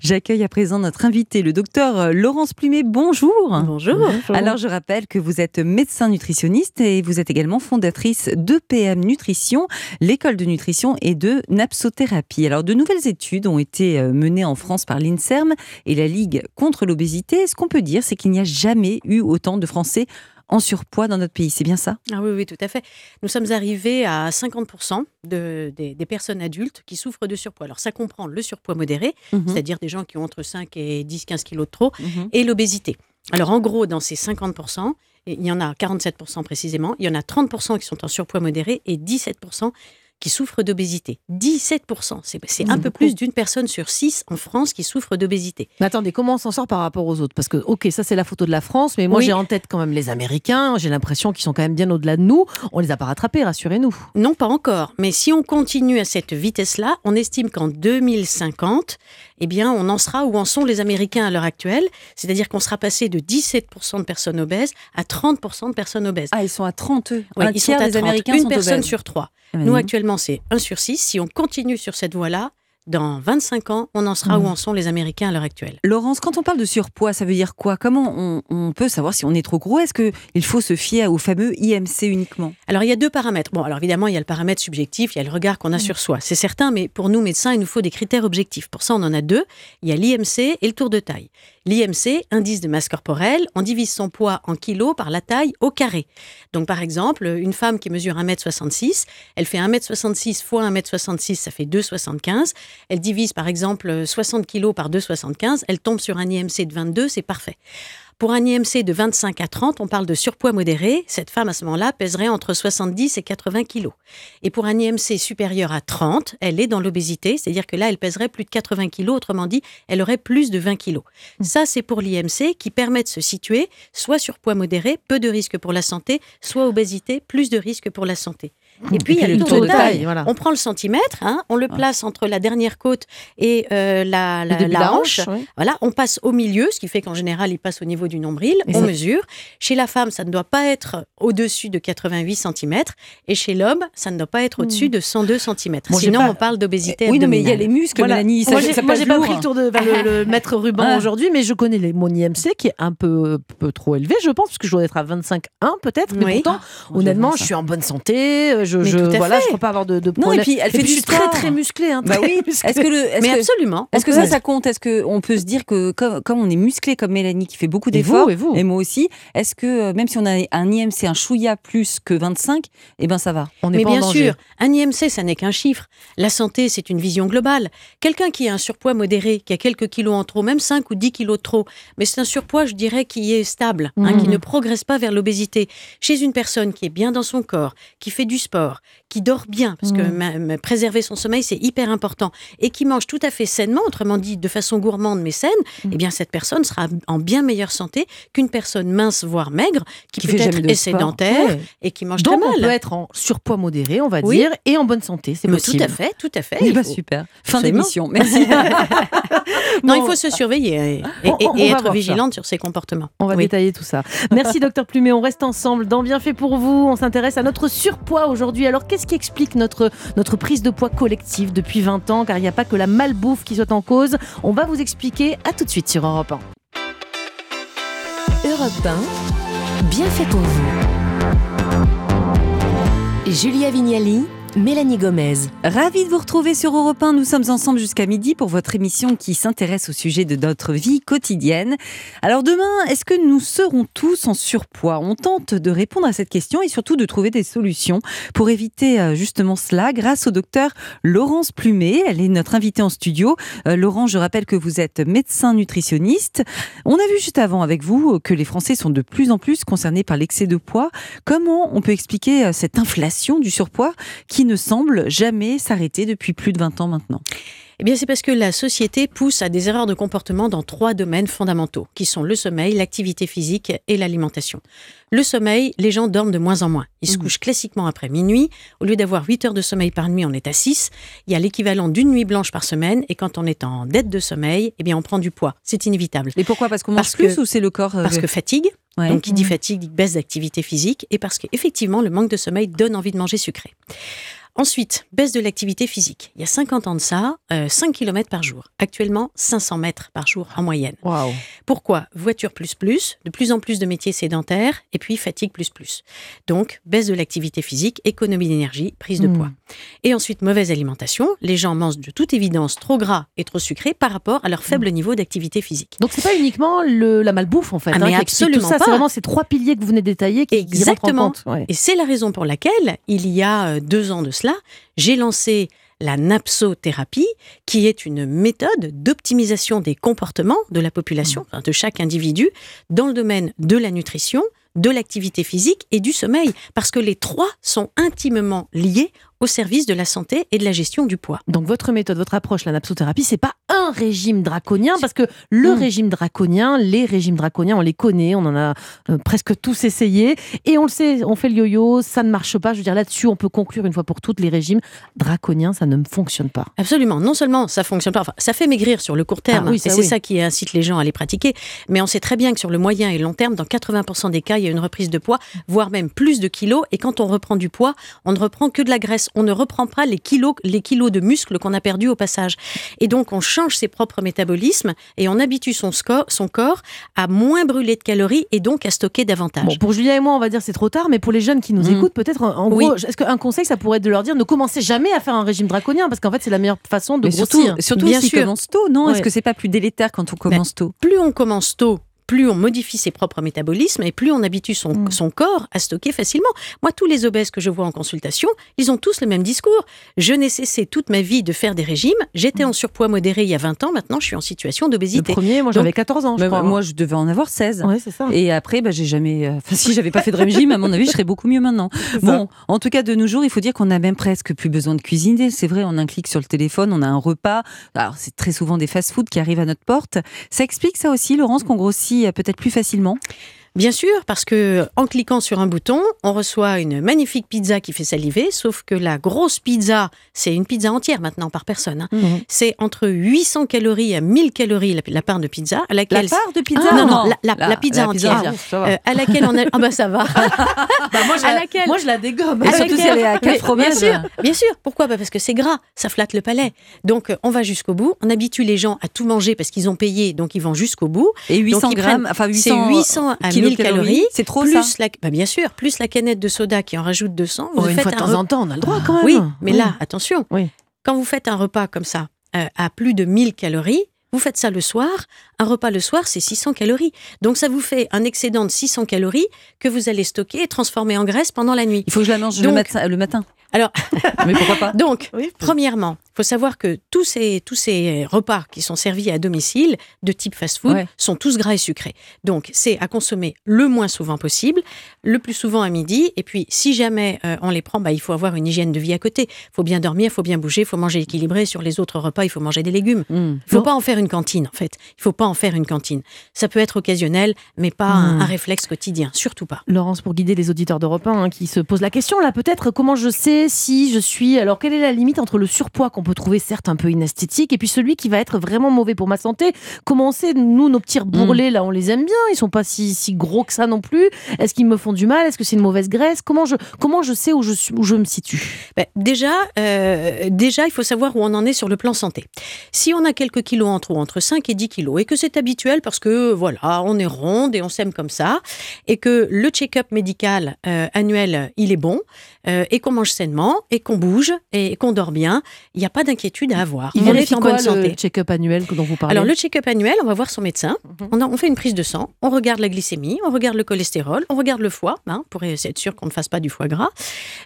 J'accueille à présent notre invité, le docteur euh, Laurence Plumet. Bonjour. Bonjour. Alors, je rappelle que vous êtes médecin nutritionniste et vous êtes également fondatrice de PM Nutrition, l'école de nutrition et de napsothérapie. Alors, de nouvelles études ont été euh, menées en France par l'INSERM et la Ligue contre l'obésité. Ce qu'on peut dire, c'est qu'il n'y a jamais eu autant de Français en surpoids dans notre pays. C'est bien ça? Ah oui, oui, tout à fait. Nous sommes arrivés à 50% de, des, personnes adultes qui souffrent de surpoids. Alors ça comprend le surpoids modéré, mhm. c'est-à-dire des gens qui ont entre 5 et 10-15 kilos de trop, mhm. et l'obésité. Alors en gros, dans ces 50%, il y en a 47% précisément, il y en a 30% qui sont en surpoids modéré et 17% qui souffrent d'obésité. 17%, c'est un peu plus d'une personne sur six en France qui souffre d'obésité. Mais attendez, comment on s'en sort par rapport aux autres? Parce que, ok, ça c'est la photo de la France, mais moi j'ai en tête quand même les Américains, j'ai l'impression qu'ils sont quand même bien au-delà de nous. On les a pas rattrapés, rassurez-nous. Non, pas encore. Mais si on continue à cette vitesse-là, on estime qu'en 2050, eh bien, on en sera où en sont les Américains à l'heure actuelle. C'est-à-dire qu'on sera passé de 17% de personnes obèses à 30% de personnes obèses. Ah, ils sont à 30, eux. Oui, ils sont à 30. Américains Une personne sur trois. Ah, Nous, actuellement, c'est 1 sur 6. Si on continue sur cette voie-là, dans 25 ans, on en sera où mmh. en sont les Américains à l'heure actuelle? Laurence, quand on parle de surpoids, ça veut dire quoi? Comment on, peut savoir si on est trop gros? Est-ce qu'il faut se fier au fameux IMC uniquement? Alors, il y a deux paramètres. Bon, alors évidemment, il y a le paramètre subjectif, il y a le regard qu'on a mmh. sur soi. C'est certain, mais pour nous, médecins, il nous faut des critères objectifs. Pour ça, on en a deux. Il y a l'IMC et le tour de taille. L'IMC, indice de masse corporelle, on divise son poids en kilos par la taille au carré. Donc, par exemple, une femme qui mesure 1m66, elle fait 1m66 fois 1m66, ça fait 2,75 elle divise par exemple 60 kg par 2,75, elle tombe sur un IMC de 22, c'est parfait. Pour un IMC de 25 à 30, on parle de surpoids modéré. Cette femme, à ce moment-là, pèserait entre 70 et 80 kilos. Et pour un IMC supérieur à 30, elle est dans l'obésité, c'est-à-dire que là, elle pèserait plus de 80 kilos. Autrement dit, elle aurait plus de 20 kilos. Mmh. Ça, c'est pour l'IMC qui permet de se situer soit surpoids modéré, peu de risques pour la santé, soit obésité, plus de risques pour la santé. Et puis, il y a le tour de taille. On prend le centimètre, hein, on le place entre la dernière côte et euh, la, la, hanche. Voilà, on passe au milieu, ce qui fait qu'en général, il passe au niveau du nombril. on mesure. Chez la femme, ça ne doit pas être au-dessus de 88 cm. Et chez l'homme, ça ne doit pas être au-dessus hmm. de 102 cm. Sinon, on parle d'obésité. Oui, mais il y a les muscles, Mélanie. moi, j'ai pas pris le tour de le, mètre ruban ah. aujourd'hui, mais je connais les, mon IMC qui est un peu, peu trop élevé, je pense, parce que je dois être à 25,1 peut-être. Mais pourtant, ah, honnêtement, je suis en bonne santé. Je, je voilà, je crois pas avoir de, de problème. Non, et puis elle fait du très très musclé. Hein, bah oui. Est-ce que le, mais absolument. Est-ce que ça, ça compte? Est-ce que on peut se dire que comme, comme, on est musclé comme Mélanie qui fait beaucoup d'efforts, et, et, moi aussi, est-ce que euh, même si on a un IMC un chouïa plus que 25, eh ben ça va? On est mais bien sûr, un IMC ça n'est qu'un chiffre. La santé c'est une vision globale. Quelqu'un qui a un surpoids modéré, qui a quelques kilos en trop, même 5 ou 10 kilos de trop, mais c'est un surpoids, je dirais, qui est stable, hein, qui mmh. ne progresse pas vers l'obésité. Chez une personne qui est bien dans son corps, qui fait du sport, transport qui dort bien, parce que mm. préserver son sommeil, c'est hyper important, et qui mange tout à fait sainement, autrement dit de façon gourmande mais saine, mm. eh bien cette personne sera en bien meilleure santé qu'une personne mince, voire maigre, qui, peut être sédentaire et qui mange Donc très mal. on peut être en surpoids modéré, on va dire, et en bonne santé, c'est possible. Tout à fait, tout à fait. Eh ben, super. Fin d'émission, merci. non, il faut se surveiller et, être vigilante sur ses comportements. On va détailler tout ça. Merci docteur Plumet, on reste ensemble dans Bien fait pour vous. On s'intéresse à notre surpoids aujourd'hui. Alors qu'est-ce qui explique notre, notre prise de poids collective depuis 20 ans, car il n'y a pas que la malbouffe qui soit en cause. On va vous expliquer. À tout de suite sur Europe 1. Europe 1, bien fait pour vous. Julia Vignali Mélanie Gomez. Ravie de vous retrouver sur Europe 1. Nous sommes ensemble jusqu'à midi pour votre émission qui s'intéresse au sujet de notre vie quotidienne. Alors demain, est-ce que nous serons tous en surpoids? On tente de répondre à cette question et surtout de trouver des solutions pour éviter euh, justement cela grâce au docteur Laurence Plumet. Elle est notre invitée en studio. Euh, Laurence, je rappelle que vous êtes médecin nutritionniste. On a vu juste avant avec vous que les Français sont de plus en plus concernés par l'excès de poids. Comment on peut expliquer euh, cette inflation du surpoids qui ne semble jamais s'arrêter depuis plus de 20 ans maintenant eh bien, c'est parce que la société pousse à des erreurs de comportement dans trois domaines fondamentaux, qui sont le sommeil, l'activité physique et l'alimentation. Le sommeil, les gens dorment de moins en moins. Ils se mmh. couchent classiquement après minuit. Au lieu d'avoir 8 heures de sommeil par nuit, on est à 6. Il y a l'équivalent d'une nuit blanche par semaine. Et quand on est en dette de sommeil, eh bien, on prend du poids. C'est inévitable. Et pourquoi? Parce qu'on mange plus ou c'est le corps euh, Parce que fatigue. Donc, qui dit mmh. fatigue dit baisse d'activité physique. Et parce qu'effectivement, le manque de sommeil donne envie de manger sucré. Ensuite, baisse de l'activité physique. Il y a 50 ans de ça, euh, 5 km par jour. Actuellement, 500 mètres par jour en moyenne. Waouh. Pourquoi? Voiture plus plus, de plus en plus de métiers sédentaires, et puis fatigue plus plus. Donc, baisse de l'activité physique, économie d'énergie, prise de Hmm. poids. Et ensuite, mauvaise alimentation. Les gens mangent de toute évidence trop gras et trop sucré par rapport à leur faible niveau d'activité physique. Donc c'est pas uniquement le, la malbouffe en fait. Ah, hein, mais tout absolument ça. pas. C'est vraiment ces trois piliers que vous venez de détailler qui, qui rentrent en Exactement. compte. Ouais. Et c'est la raison pour laquelle, il y a euh, deux ans de cela, j'ai lancé la napsothérapie, qui est une méthode d'optimisation des comportements de la population, enfin, de chaque individu, dans le domaine de la nutrition, de l'activité physique et du sommeil, parce que les trois sont intimement liés au service de la santé et de la gestion du poids. Donc votre méthode, votre approche, la napsothérapie, c'est pas un régime draconien parce que le Mm. régime draconien, les régimes draconiens, on les connaît, on en a euh, presque tous essayé et on le sait, on fait le yo-yo, ça ne marche pas. Je veux dire là-dessus, on peut conclure une fois pour toutes les régimes draconiens, ça ne fonctionne pas. Absolument. Non seulement ça fonctionne pas, enfin, ça fait maigrir sur le court terme, Ah oui, et c'est oui. ça qui incite les gens à les pratiquer. Mais on sait très bien que sur le moyen et long terme, dans 80% des cas, il y a une reprise de poids, voire même plus de kilos. Et quand on reprend du poids, on ne reprend que de la graisse. On ne reprend pas les kilos, les kilos de muscles qu'on a perdus au passage. Et donc, on change ses propres métabolismes et on habitue son, son corps à moins brûler de calories et donc à stocker davantage. Bon, pour Julien et moi, on va dire c'est trop tard, mais pour les jeunes qui nous Mm. écoutent, peut-être en, Oui. gros, est-ce qu'un conseil, ça pourrait être de leur dire ne commencez jamais à faire un régime draconien parce qu'en fait, c'est la meilleure façon de Mais surtout, grossir. surtout Bien s'il sûr. commence tôt, non? Ouais. Est-ce que c'est pas plus délétère quand on commence tôt? plus on commence tôt, plus on modifie ses propres métabolismes et plus on habitue son, Mm. son corps à stocker facilement. Moi, tous les obèses que je vois en consultation, ils ont tous le même discours. Je n'ai cessé toute ma vie de faire des régimes. J'étais en surpoids modéré il y a 20 ans. Maintenant, je suis en situation Le d'obésité. premier, moi j'avais 14 ans, je Bah, crois. Moi, je devais en avoir 16. ouais, c'est ça. Et après, bah, j'ai jamais. euh, Enfin, si j'avais pas fait de régime, à mon avis, je serais beaucoup mieux maintenant. Bon, en tout cas, de nos jours, il faut dire qu'on a même presque plus besoin de cuisiner. C'est vrai, on a un clic sur le téléphone, on a un repas. Alors, c'est très souvent des fast-foods qui arrivent à notre porte. Ça explique ça aussi, Laurence, qu'on grossit euh, peut-être plus facilement. Bien sûr, parce que en cliquant sur un bouton, on reçoit une magnifique pizza qui fait saliver, sauf que la grosse pizza, c'est une pizza entière maintenant par personne. hein. Mhm. C'est entre 800 calories à 1000 calories la, la part de pizza, à La laquelle part de pizza? Ah, non, non, la- la- la pizza entière. Ah, ça va. euh, à laquelle on a ah bah ça va Bah, moi, je à la, laquelle- moi, je la dégomme. À surtout si laquelle- elle est à quatre fromages. Bien sûr, bien sûr. Pourquoi? Bah Parce que c'est gras, ça flatte le palais. Donc on va jusqu'au bout. On habitue les gens à tout manger parce qu'ils ont payé, donc ils vont jusqu'au bout. Et 800 Donc, ils grammes, prennent- enfin C'est 800, 800 à 1000 calories. C'est trop plus ça. la, bah, bien sûr, plus la canette de soda qui en rajoute 200. Vous Oh, une faites fois de temps en temps, on a le droit quand même. Oui, mais Oui. là, attention. Oui. Quand vous faites un repas comme ça euh, à plus de 1000 calories. Vous faites ça le soir, un repas le soir, c'est 600 calories. Donc ça vous fait un excédent de 600 calories que vous allez stocker et transformer en graisse pendant la nuit. Il faut que je la mange le matin. Le matin. Alors- mais pourquoi pas Donc, Oui. Premièrement, faut savoir que tous ces, tous ces repas qui sont servis à domicile, de type fast-food, Ouais. sont tous gras et sucrés. Donc, c'est à consommer le moins souvent possible, le plus souvent à midi. Et puis, si jamais euh, on les prend, bah, il faut avoir une hygiène de vie à côté. Il faut bien dormir, il faut bien bouger, il faut manger équilibré. Sur les autres repas, il faut manger des légumes. Hmm. Il ne faut pas en faire une cantine, en fait. Il ne faut pas en faire une cantine. Ça peut être occasionnel, mais pas un, Hmm. un réflexe quotidien. Surtout pas. Laurence, pour guider les auditeurs d'Europe 1 hein, qui se posent la question, là, peut-être, comment je sais si je suis. Alors, quelle est la limite entre le surpoids qu'on peut trouver, certes, un peu inesthétique, et puis celui qui va être vraiment mauvais pour ma santé Comment on sait, nous, nos petits bourrelets, là, on les aime bien, ils sont pas si, si gros que ça non plus. Est-ce qu'ils me font du mal? Est-ce que c'est une mauvaise graisse? Comment je, comment je sais où je, où je me situe? Ben, déjà, euh, déjà, il faut savoir où on en est sur le plan santé. Si on a quelques kilos en trop, entre 5 et 10 kilos, et que c'est habituel parce que, voilà, on est ronde et on s'aime comme ça, et que le check-up médical euh, annuel, il est bon, euh, et qu'on mange sainement, et qu'on bouge, et qu'on dort bien, il n'y a pas d'inquiétude à avoir. Il on est en quoi, bonne santé. le check-up annuel dont vous parlez Alors, le check-up annuel, on va voir son médecin. Mhm. On, a- on fait une prise de sang, on regarde la glycémie, on regarde le cholestérol, on regarde le foie, hein, pour être sûr qu'on ne fasse pas du foie gras.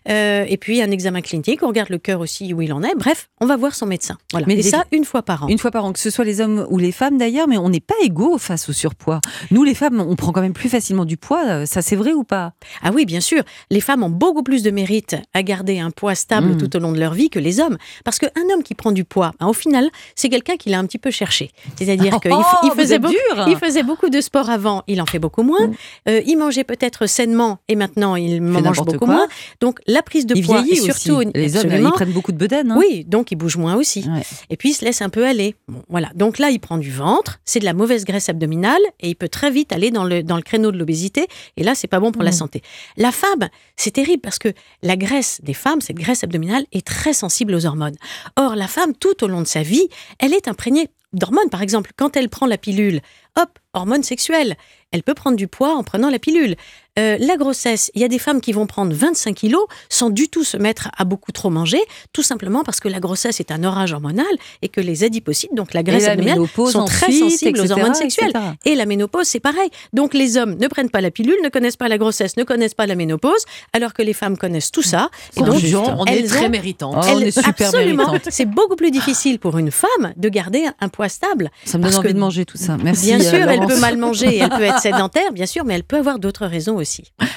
Euh, et puis, un examen clinique, on regarde le cœur aussi où il en est. Bref, on va voir son médecin. Voilà. Mais et ça, une fois par an. Une fois par an, que ce soit les hommes ou les femmes d'ailleurs, mais on n'est pas égaux face au surpoids. Nous, les femmes, on prend quand même plus facilement du poids. euh, Ça, c'est vrai ou pas? Ah oui, bien sûr. Les femmes ont beaucoup plus de mérite à garder un poids stable Mm. tout au long de leur vie que les hommes. Parce que un homme qui prend du poids, ben, au final, c'est quelqu'un qui l'a un petit peu cherché. C'est-à-dire qu'il Oh, il vous faisait beaucoup. Il faisait beaucoup de sport avant, il en fait beaucoup moins. Mm. Euh, il mangeait peut-être sainement et maintenant il mange beaucoup quoi. moins. Donc la prise de il poids et surtout aussi. Les hommes, ils prennent beaucoup de bedaine. hein. oui, donc il bouge moins aussi. Ouais. Et puis il se laisse un peu aller. Bon, voilà. Donc là, il prend du ventre, c'est de la mauvaise graisse abdominale et il peut très vite aller dans le, dans le créneau de l'obésité. Et là, c'est pas bon pour la Mm. santé. La femme, c'est terrible parce que la graisse des femmes, cette graisse abdominale, est très sensible aux hormones. Or, la femme, tout au long de sa vie, elle est imprégnée d'hormones. Par exemple, quand elle prend la pilule, hop, hormones sexuelles. Elle peut prendre du poids en prenant la pilule. Euh, la grossesse, il y a des femmes qui vont prendre 25 kilos sans du tout se mettre à beaucoup trop manger, tout simplement parce que la grossesse est un orage hormonal et que les adipocytes, donc la graisse abdominale, sont très ensuite, sensibles aux hormones sexuelles. etc. Et la ménopause, c'est pareil. Donc les hommes ne prennent pas la pilule, ne connaissent pas la grossesse, ne connaissent pas la ménopause, alors que les femmes connaissent tout ça. Et donc, Conjugions, on est elles très ont- méritantes. Oh, on est super absolument, c'est beaucoup plus difficile pour une femme de garder un poids stable. Ça me donne envie que- de manger tout ça. Merci. bien euh, sûr, elle peut mal manger, elle peut être sédentaire, bien sûr, mais elle peut avoir d'autres raisons aussi.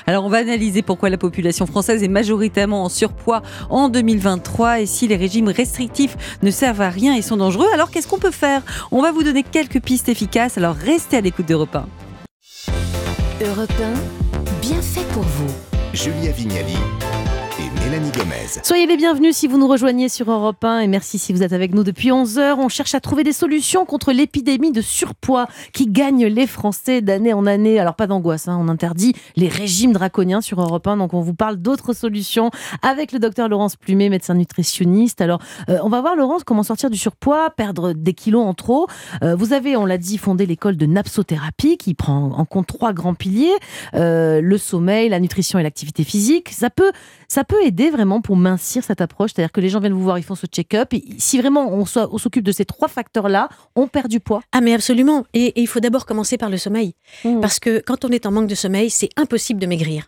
Alors, on va analyser pourquoi la population française est majoritairement en surpoids en 2023 et si les régimes restrictifs ne servent à rien et sont dangereux. Alors, qu'est-ce qu'on peut faire? On va vous donner quelques pistes efficaces. Alors, restez à l'écoute d'Europe 1. Europe 1, bien fait pour vous. Julia Vignali et Mélanie Gomez. Soyez les bienvenus si vous nous rejoignez sur Europe 1 et merci si vous êtes avec nous depuis 11 heures. On cherche à trouver des solutions contre l'épidémie de surpoids qui gagne les Français d'année en année. Alors pas d'angoisse, hein, on interdit les régimes draconiens sur Europe 1, donc on vous parle d'autres solutions avec le docteur Laurence Plumet, médecin nutritionniste. Alors euh, on va voir Laurence comment sortir du surpoids, perdre des kilos en trop. Euh, vous avez, on l'a dit, fondé l'école de napsothérapie qui prend en compte trois grands piliers euh, le sommeil, la nutrition et l'activité physique. Ça peut, peut aider vraiment pour mincir cette approche, c'est-à-dire que les gens viennent vous voir, ils font ce check-up. Et si vraiment on, soit- on s'occupe de ces trois facteurs-là, on perd du poids. Ah mais absolument. Et, et il faut d'abord commencer par le sommeil. Mmh. Parce que quand on est en manque de sommeil, c'est impossible de maigrir.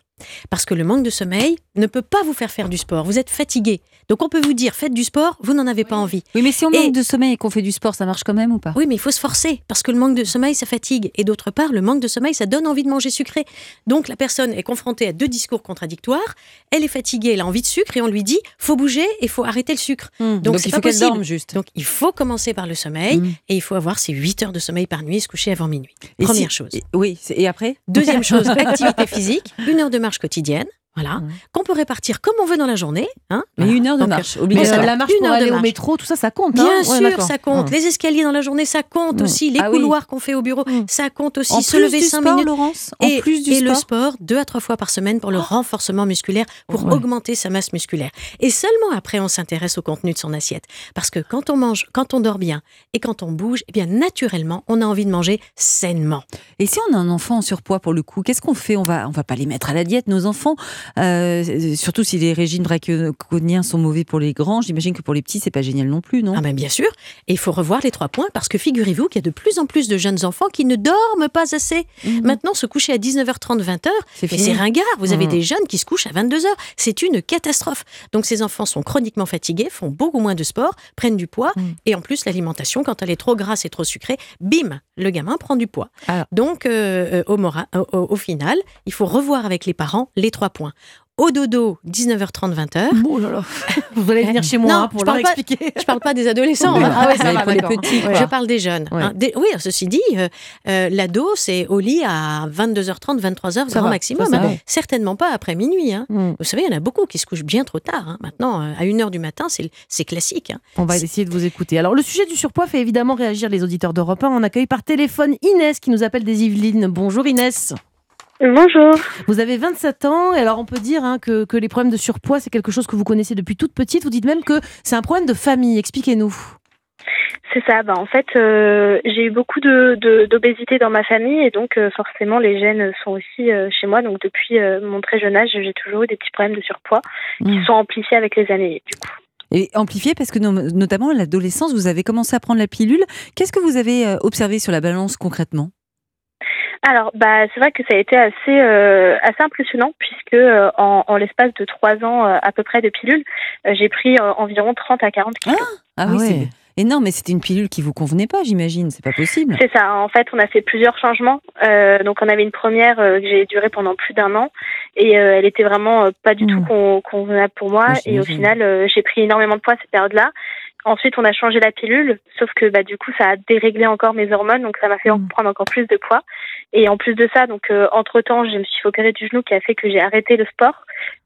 Parce que le manque de sommeil ne peut pas vous faire faire du sport. Vous êtes fatigué. Donc on peut vous dire, faites du sport, vous n'en avez pas envie. Oui, mais si on Et- manque de sommeil et qu'on fait du sport, ça marche quand même ou pas? Oui, mais il faut se forcer. Parce que le manque de sommeil, ça fatigue. Et d'autre part, le manque de sommeil, ça donne envie de manger sucré. Donc la personne est confrontée à deux discours contradictoires. Elle est fatiguée, elle a envie de sucre et on lui dit, faut bouger et faut arrêter le sucre. Donc, Donc, c'est il pas faut qu'elle dorme juste. Donc il faut commencer par le sommeil Mm. et il faut avoir ses 8 heures de sommeil par nuit et se coucher avant minuit. Et Première si- chose. et- Oui, et après? Deuxième chose, activité physique, une heure de quotidienne, voilà, qu'on peut répartir comme on veut dans la journée. Hein, Mais voilà. une heure de Donc, marche, obligatoire. la marche Une pour heure de aller au marche. métro, tout ça, ça compte. Bien hein Ouais, sûr, ça compte. Mmh. Les escaliers dans la journée, ça compte aussi. Les Ah oui. couloirs qu'on fait au bureau, Mm. ça compte aussi. En se plus lever du 5 sport, minutes. Laurence En et, plus du et sport le sport, deux à trois fois par semaine pour le renforcement musculaire, pour Ouais. augmenter sa masse musculaire. Et seulement après, on s'intéresse au contenu de son assiette. Parce que quand on mange, quand on dort bien et quand on bouge, eh bien, naturellement, on a envie de manger sainement. Et si on a un enfant en surpoids pour le coup, qu'est-ce qu'on fait? On va, on va pas les mettre à la diète, nos enfants? Euh, surtout si les régimes draconiens sont mauvais pour les grands. J'imagine que pour les petits, c'est pas génial non plus, non? Ah ben bien sûr. Et il faut revoir les trois points parce que figurez-vous qu'il y a de plus en plus de jeunes enfants qui ne dorment pas assez. Mhm. Maintenant, se coucher à 19h30, 20h, C'est ringard. Vous avez Mhm. des jeunes qui se couchent à 22h. C'est une catastrophe. Donc ces enfants sont chroniquement fatigués, font beaucoup moins de sport, prennent du poids. Mhm. Et en plus, l'alimentation, quand elle est trop grasse et trop sucrée, bim, le gamin prend du poids. Alors. Donc euh, euh, au final, il faut revoir avec les parents les trois points. Au dodo, 19h30, 20h. Oh là là. Vous allez venir chez moi Non, hein, pour je leur parle pas- expliquer. Je parle pas des adolescents. Hein. Ah ouais, ça Mais va, pour les d'accord. petits, Ouais. Je parle des jeunes. Ouais. hein. Des- oui, ceci dit, euh, euh, l'ado, c'est au lit à 22h30, 23h, Ça grand va, maximum. ça, hein. bon. Certainement pas après minuit. hein. Mmh. Vous savez, il y en a beaucoup qui se couchent bien trop tard. hein. Maintenant, euh, à 1h du matin, c'est c'est classique. hein. On va essayer de vous écouter. Alors, le sujet du surpoids fait évidemment réagir les auditeurs d'Europe 1. On accueille par téléphone Inès qui nous appelle des Yvelines. Bonjour Inès. Bonjour. Vous avez 27 ans et alors on peut dire hein, que, que les problèmes de surpoids, c'est quelque chose que vous connaissez depuis toute petite. Vous dites même que c'est un problème de famille. Expliquez-nous. C'est ça. Bah, en fait, euh, j'ai eu beaucoup de de- d'obésité dans ma famille et donc euh, forcément les gènes sont aussi euh, chez moi. Donc depuis mon très jeune âge, j'ai toujours eu des petits problèmes de surpoids qui Mmh. sont amplifiés avec les années. Du coup. Et amplifié parce que no- notamment à l'adolescence, vous avez commencé à prendre la pilule. Qu'est-ce que vous avez observé sur la balance concrètement? Alors, bah, c'est vrai que ça a été assez euh, assez impressionnant puisque euh, en, en l'espace de trois ans euh, à peu près de pilules, euh, j'ai pris euh, environ 30 à 40 kilos. Ah, Ah oui, ouais. c'est énorme, mais c'était une pilule qui vous convenait pas, j'imagine. C'est pas possible. C'est ça. En fait, on a fait plusieurs changements. Euh, donc, on avait une première euh, que j'ai duré pendant plus d'un an et euh, elle était vraiment euh, pas du Mhm. tout con- convenable pour moi. Et au final, euh, j'ai pris énormément de poids cette période-là. Ensuite, on a changé la pilule, sauf que bah, du coup, ça a déréglé encore mes hormones, donc ça m'a fait Mm. prendre encore plus de poids. Et en plus de ça, donc euh, entre temps, je me suis opérer du genou qui a fait que j'ai arrêté le sport.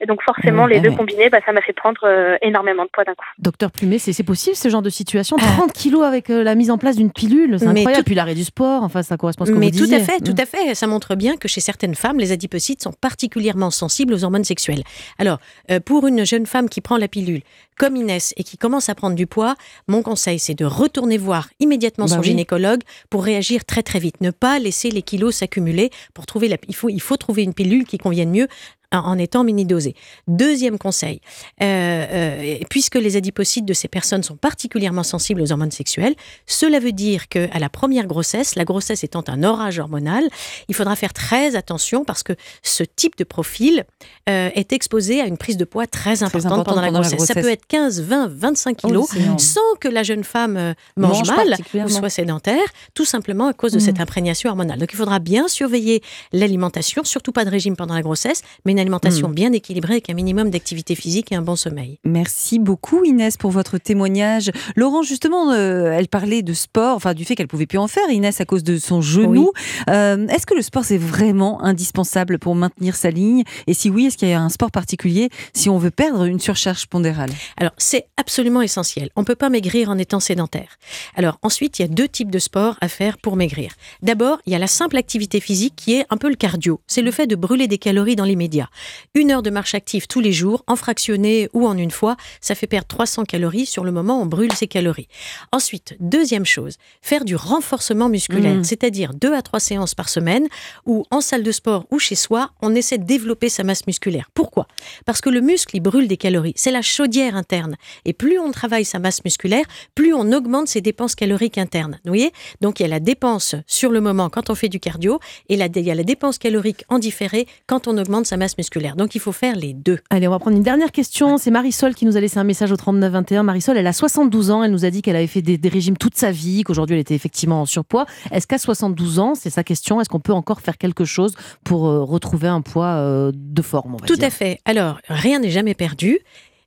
Et donc forcément, Mm, les deux ouais. combinés, bah, ça m'a fait prendre euh, énormément de poids d'un coup. Docteur Plumet, c'est possible ce genre de situation? Ah. 30 kilos avec euh, la mise en place d'une pilule, c'est Mais incroyable. tout- Puis l'arrêt du sport, enfin ça correspond à ce que Mais vous tout disiez. à fait, tout Mm. à fait. Ça montre bien que chez certaines femmes, les adipocytes sont particulièrement sensibles aux hormones sexuelles. Alors, euh, pour une jeune femme qui prend la pilule, comme Inès, et qui commence à prendre du poids, mon conseil, c'est de retourner voir immédiatement Bah son oui. gynécologue pour réagir très très vite. Ne pas laisser les kilos s'accumuler pour trouver la. Il faut, il faut trouver une pilule qui convienne mieux en- étant mini-dosée. Deuxième conseil, euh, euh, puisque les adipocytes de ces personnes sont particulièrement sensibles aux hormones sexuelles, cela veut dire que à la première grossesse, la grossesse étant un orage hormonal, il faudra faire très attention parce que ce type de profil euh, est exposé à une prise de poids très importante, pendant, la, pendant la grossesse. Ça peut être 15, 20, 25 Oh, kilos sans que la jeune femme mange, Mange mal ou soit sédentaire, tout simplement à cause de Mm. cette imprégnation hormonale. Donc il faudra bien surveiller l'alimentation, surtout pas de régime pendant la grossesse, mais une alimentation bien équilibrée avec un minimum d'activité physique et un bon sommeil. Merci beaucoup Inès pour votre témoignage. Laurent, justement, euh, elle parlait de sport, enfin du fait qu'elle pouvait plus en faire, Inès, à cause de son genou. Euh, est-ce que le sport, c'est vraiment indispensable pour maintenir sa ligne? Et si oui, est-ce qu'il y a un sport particulier si on veut perdre une surcharge pondérale? Alors, c'est absolument essentiel. On ne peut pas maigrir en étant sédentaire. Alors, ensuite, il y a deux types de sports à faire pour maigrir. D'abord, il y a la simple activité physique qui est un peu le cardio. C'est le fait de brûler des calories dans l'immédiat. Une heure de marche active tous les jours, en fractionné ou en une fois, ça fait perdre 300 calories. Sur le moment, on brûle ces calories. Ensuite, deuxième chose, faire du renforcement musculaire, Mhm. c'est-à-dire deux à trois séances par semaine où en salle de sport ou chez soi, on essaie de développer sa masse musculaire. Pourquoi? Parce que le muscle, il brûle des calories. C'est la chaudière interne. Et plus on travaille sa masse musculaire, plus on augmente ses dépenses caloriques internes. Vous voyez? Donc il y a la dépense sur le moment quand on fait du cardio et la, il y a la dépense calorique en différé quand on augmente sa masse musculaire. Donc il faut faire les deux. Allez, on va prendre une dernière question. C'est Marisol qui nous a laissé un message au 3921. Marisol, elle a 72 ans. Elle nous a dit qu'elle avait fait des, des régimes toute sa vie, qu'aujourd'hui elle était effectivement en surpoids. Est-ce qu'à 72 ans, c'est sa question, est-ce qu'on peut encore faire quelque chose pour euh, retrouver un poids euh, de forme on va Tout dire? à fait. Alors, rien n'est jamais perdu.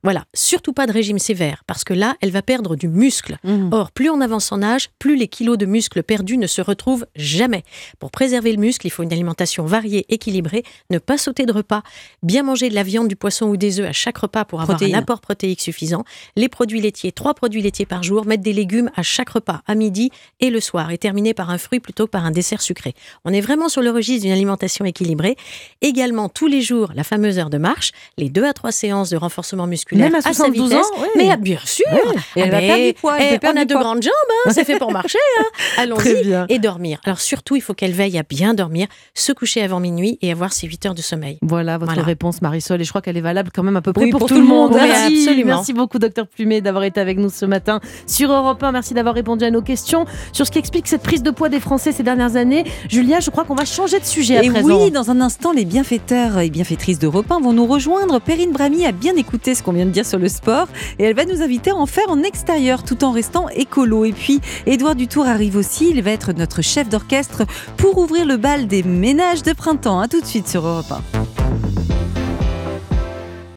Voilà, surtout pas de régime sévère, parce que là, elle va perdre du muscle. Mhm. Or, plus on avance en âge, plus les kilos de muscles perdus ne se retrouvent jamais. Pour préserver le muscle, il faut une alimentation variée, équilibrée, ne pas sauter de repas, bien manger de la viande, du poisson ou des œufs à chaque repas pour avoir un apport protéique suffisant, les produits laitiers, trois produits laitiers par jour, mettre des légumes à chaque repas, à midi et le soir, et terminer par un fruit plutôt que par un dessert sucré. On est vraiment sur le registre d'une alimentation équilibrée. Également, tous les jours, la fameuse heure de marche, les deux à trois séances de renforcement musculaire Même à sa 72 vitesse, ans, oui. mais à- bien sûr Et elle Ah va ben, perdre du poids. elle eh, peut perdre on a de grandes jambes, hein, c'est fait pour marcher. hein. Allons-y. bien. Et dormir. Alors surtout, il faut qu'elle veille à bien dormir, se coucher avant minuit et avoir ses 8 heures de sommeil. Voilà votre Voilà. réponse, Marisol. Et je crois qu'elle est valable quand même à peu près Oui, pour, pour tout tout le monde. Merci, absolument. merci beaucoup, docteur Plumet, d'avoir été avec nous ce matin sur Europe 1. Merci d'avoir répondu à nos questions sur ce qui explique cette prise de poids des Français ces dernières années. Julia, je crois qu'on va changer de sujet à Et présent. oui, dans un instant, les bienfaiteurs et bienfaitrices d'Europe 1 vont nous rejoindre. Perrine Brami a bien écouté ce qu'on vient de dire sur le sport et elle va nous inviter à en faire en extérieur tout en restant écolo. Et puis, Édouard Dutour arrive aussi. Il va être notre chef d'orchestre pour ouvrir le bal des ménages de printemps. À tout de suite sur Europe 1.